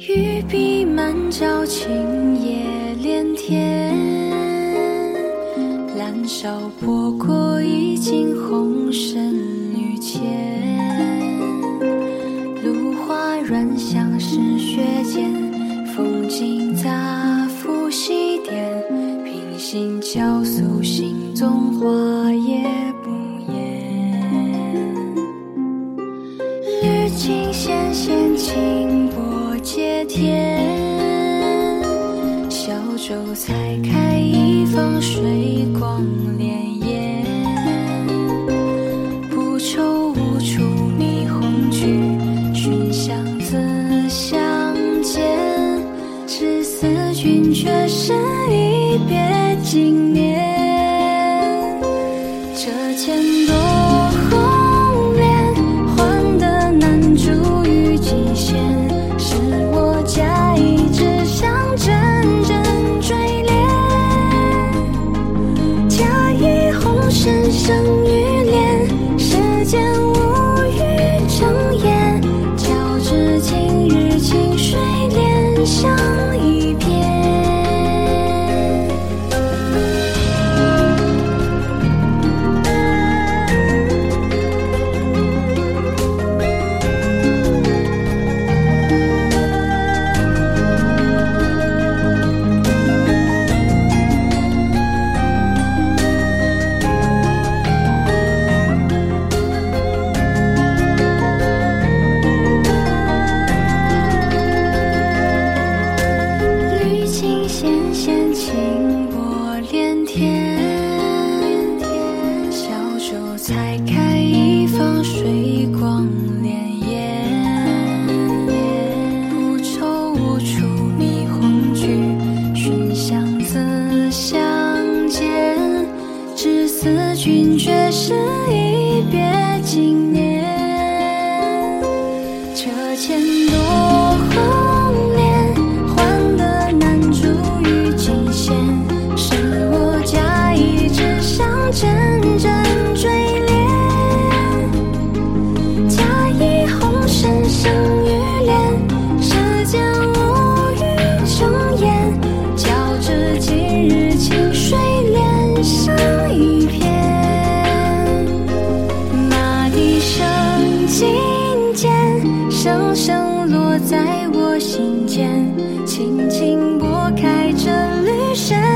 雨笔满郊，青燃烧波过，已经红尘绿浅。芦花软香湿雪间，风景杂赋西点。平行交诉，心中花也不言。绿尽纤纤，清波接天。小舟才开一方，水光潋滟。不愁无处觅红菊，寻香自相见。只思君却是一别经年。人生烟。交织今日清水连成一片。马蹄声轻渐，声声落在我心间，轻轻拨开这缕深雨红笺。